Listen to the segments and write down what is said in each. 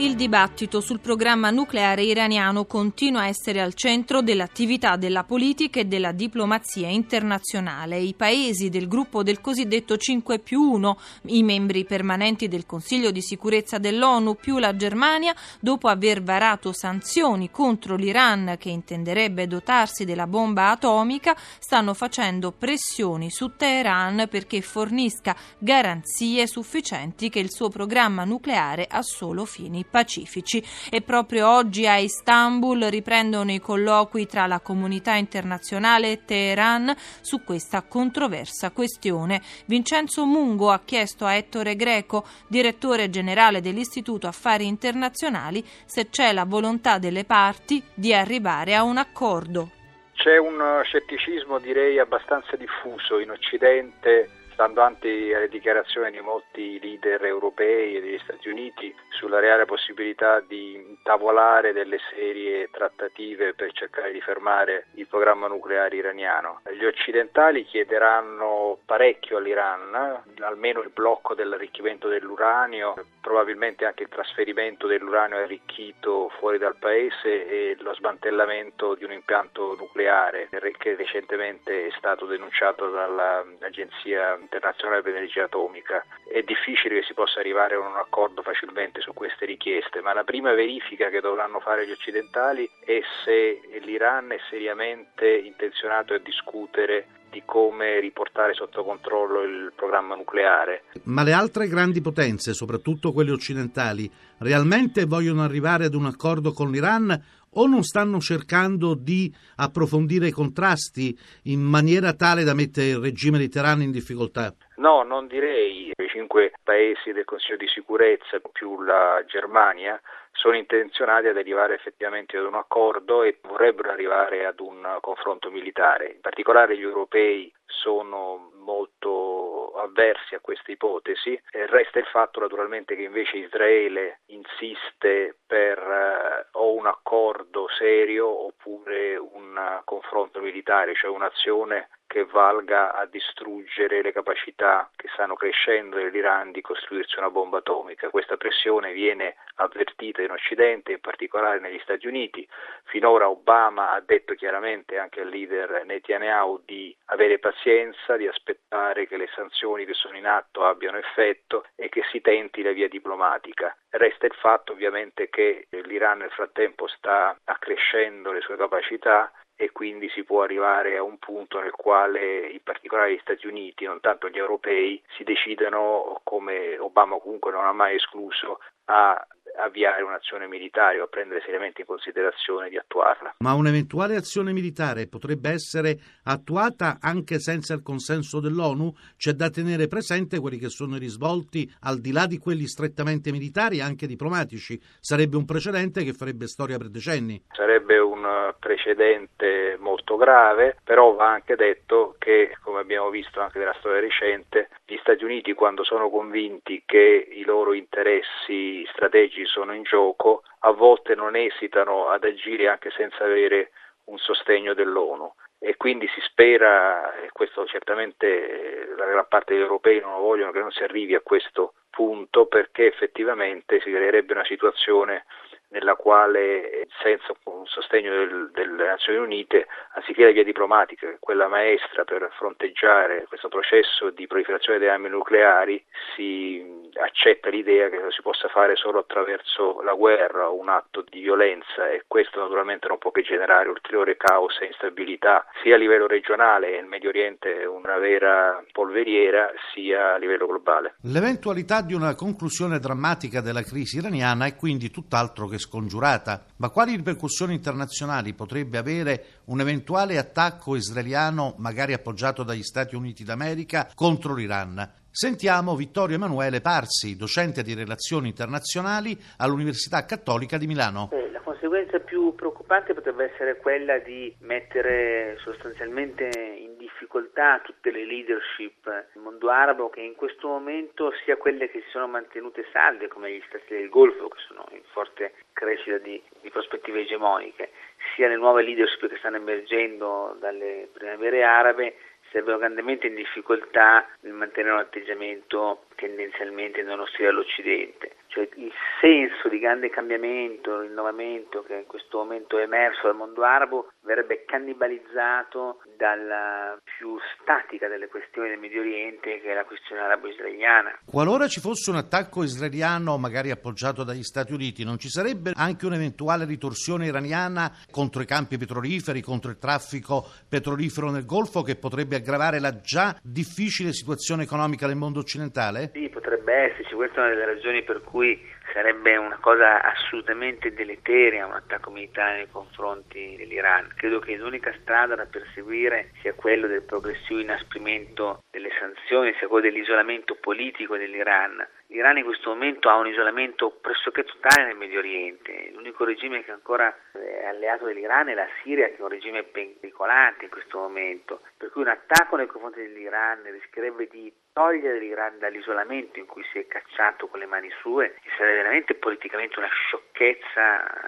Il dibattito sul programma nucleare iraniano continua a essere al centro dell'attività della politica e della diplomazia internazionale. I paesi del gruppo del cosiddetto 5 più 1, i membri permanenti del Consiglio di sicurezza dell'ONU più la Germania, dopo aver varato sanzioni contro l'Iran che intenderebbe dotarsi della bomba atomica, stanno facendo pressioni su Teheran perché fornisca garanzie sufficienti che il suo programma nucleare ha solo fini pacifici e proprio oggi a Istanbul riprendono i colloqui tra la comunità internazionale e Teheran su questa controversa questione. Vincenzo Mungo ha chiesto a Ettore Greco, direttore generale dell'Istituto Affari Internazionali, se c'è la volontà delle parti di arrivare a un accordo. C'è un scetticismo direi abbastanza diffuso in Occidente stando avanti alle dichiarazioni di molti leader europei e degli Stati Uniti sulla reale possibilità di intavolare delle serie trattative per cercare di fermare il programma nucleare iraniano. Gli occidentali chiederanno parecchio all'Iran, almeno il blocco dell'arricchimento dell'uranio, probabilmente anche il trasferimento dell'uranio arricchito fuori dal paese e lo smantellamento di un impianto nucleare che recentemente è stato denunciato dall'agenzia internazionale per l'energia atomica. È difficile che si possa arrivare a un accordo facilmente su queste richieste, ma la prima verifica che dovranno fare gli occidentali è se l'Iran è seriamente intenzionato a discutere di come riportare sotto controllo il programma nucleare. Ma le altre grandi potenze, soprattutto quelle occidentali, realmente vogliono arrivare ad un accordo con l'Iran o non stanno cercando di approfondire i contrasti in maniera tale da mettere il regime di Teheran in difficoltà? No, non direi. I cinque paesi del Consiglio di sicurezza più la Germania sono intenzionati ad arrivare effettivamente ad un accordo e vorrebbero arrivare ad un confronto militare. In particolare gli europei sono molto avversi a questa ipotesi. resta il fatto naturalmente che invece Israele insiste per eh, o un accordo serio oppure un confronto militare, cioè un'azione che valga a distruggere le capacità che stanno crescendo dell'Iran di costruirsi una bomba atomica. Questa pressione viene avvertita in Occidente, in particolare negli Stati Uniti. Finora Obama ha detto chiaramente anche al leader Netanyahu di avere pazienza, di aspettare che le sanzioni che sono in atto abbiano effetto e che si tenti la via diplomatica. Resta il fatto ovviamente che l'Iran nel frattempo sta accrescendo le sue capacità e quindi si può arrivare a un punto nel quale in particolare gli Stati Uniti, non tanto gli europei, si decidano, come Obama comunque non ha mai escluso, a avviare un'azione militare o a prendere seriamente in considerazione di attuarla. Ma un'eventuale azione militare potrebbe essere attuata anche senza il consenso dell'ONU? C'è da tenere presente quelli che sono i risvolti al di là di quelli strettamente militari, anche diplomatici. Sarebbe un precedente che farebbe storia per decenni. Sarebbe un precedente molto grave, però va anche detto che, come abbiamo visto anche nella storia recente, gli Stati Uniti quando sono convinti che i loro interessi strategici sono in gioco, a volte non esitano ad agire anche senza avere un sostegno dell'ONU. E quindi si spera, e questo certamente la gran parte degli europei non lo vogliono, che non si arrivi a questo punto perché effettivamente si creerebbe una situazione nella quale senza un sostegno del, delle Nazioni Unite, anziché la via diplomatica, quella maestra per fronteggiare questo processo di proliferazione delle armi nucleari, si accetta l'idea che lo si possa fare solo attraverso la guerra un atto di violenza e questo naturalmente non può che generare ulteriore caos e instabilità sia a livello regionale il Medio Oriente una vera polveriera sia a livello globale. L'eventualità di una conclusione drammatica della crisi iraniana è quindi tutt'altro che scongiurata, ma quali ripercussioni internazionali potrebbe avere un eventuale attacco israeliano, magari appoggiato dagli Stati Uniti d'America, contro l'Iran? Sentiamo Vittorio Emanuele Parsi, docente di relazioni internazionali all'Università Cattolica di Milano. Eh, la conseguenza più preoccupante potrebbe essere quella di mettere sostanzialmente in difficoltà tutte le leadership del mondo arabo che in questo momento sia quelle che si sono mantenute salde come gli stati del Golfo che sono in forte crescita di, di prospettive egemoniche sia le nuove leadership che stanno emergendo dalle primavere arabe sarebbero grandemente in difficoltà nel mantenere un atteggiamento tendenzialmente non ostile all'Occidente. Cioè il senso di grande cambiamento, rinnovamento che in questo momento è emerso dal mondo arabo verrebbe cannibalizzato dalla più statica delle questioni del Medio Oriente che è la questione arabo-israeliana. Qualora ci fosse un attacco israeliano magari appoggiato dagli Stati Uniti, non ci sarebbe anche un'eventuale ritorsione iraniana contro i campi petroliferi, contro il traffico petrolifero nel Golfo che potrebbe aggravare la già difficile situazione economica del mondo occidentale? Sì, potrebbe esserci, questa è una delle ragioni per cui sarebbe una cosa assolutamente deleteria un attacco militare nei confronti dell'Iran. Credo che l'unica strada da perseguire sia quello del progressivo inasprimento delle sanzioni, sia quello dell'isolamento politico dell'Iran. L'Iran in questo momento ha un isolamento pressoché totale nel Medio Oriente. L'unico regime che ancora è alleato dell'Iran è la Siria, che è un regime pericolante in questo momento. Per cui un attacco nei confronti dell'Iran rischierebbe di togliere l'Iran dall'isolamento in cui si è cacciato con le mani sue e sarebbe veramente politicamente una sciocchezza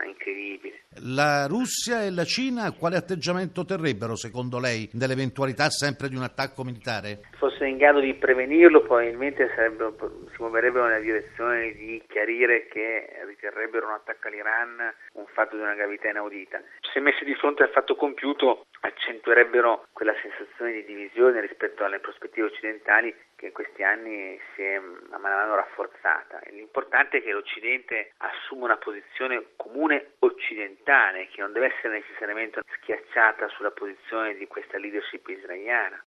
incredibile. La Russia e la Cina quale atteggiamento terrebbero secondo lei nell'eventualità sempre di un attacco militare? Se fossero in grado di prevenirlo probabilmente si muoverebbero nella direzione di chiarire che riterrebbero un attacco all'Iran un fatto di una gravità inaudita. Se messi di fronte al fatto compiuto accentuerebbero quella sensazione di divisione rispetto alle prospettive occidentali che in questi anni si è a mano a mano rafforzata. L'importante è che l'Occidente assuma una posizione comune occidentale che non deve essere necessariamente schiacciata sulla posizione di questa leadership israeliana.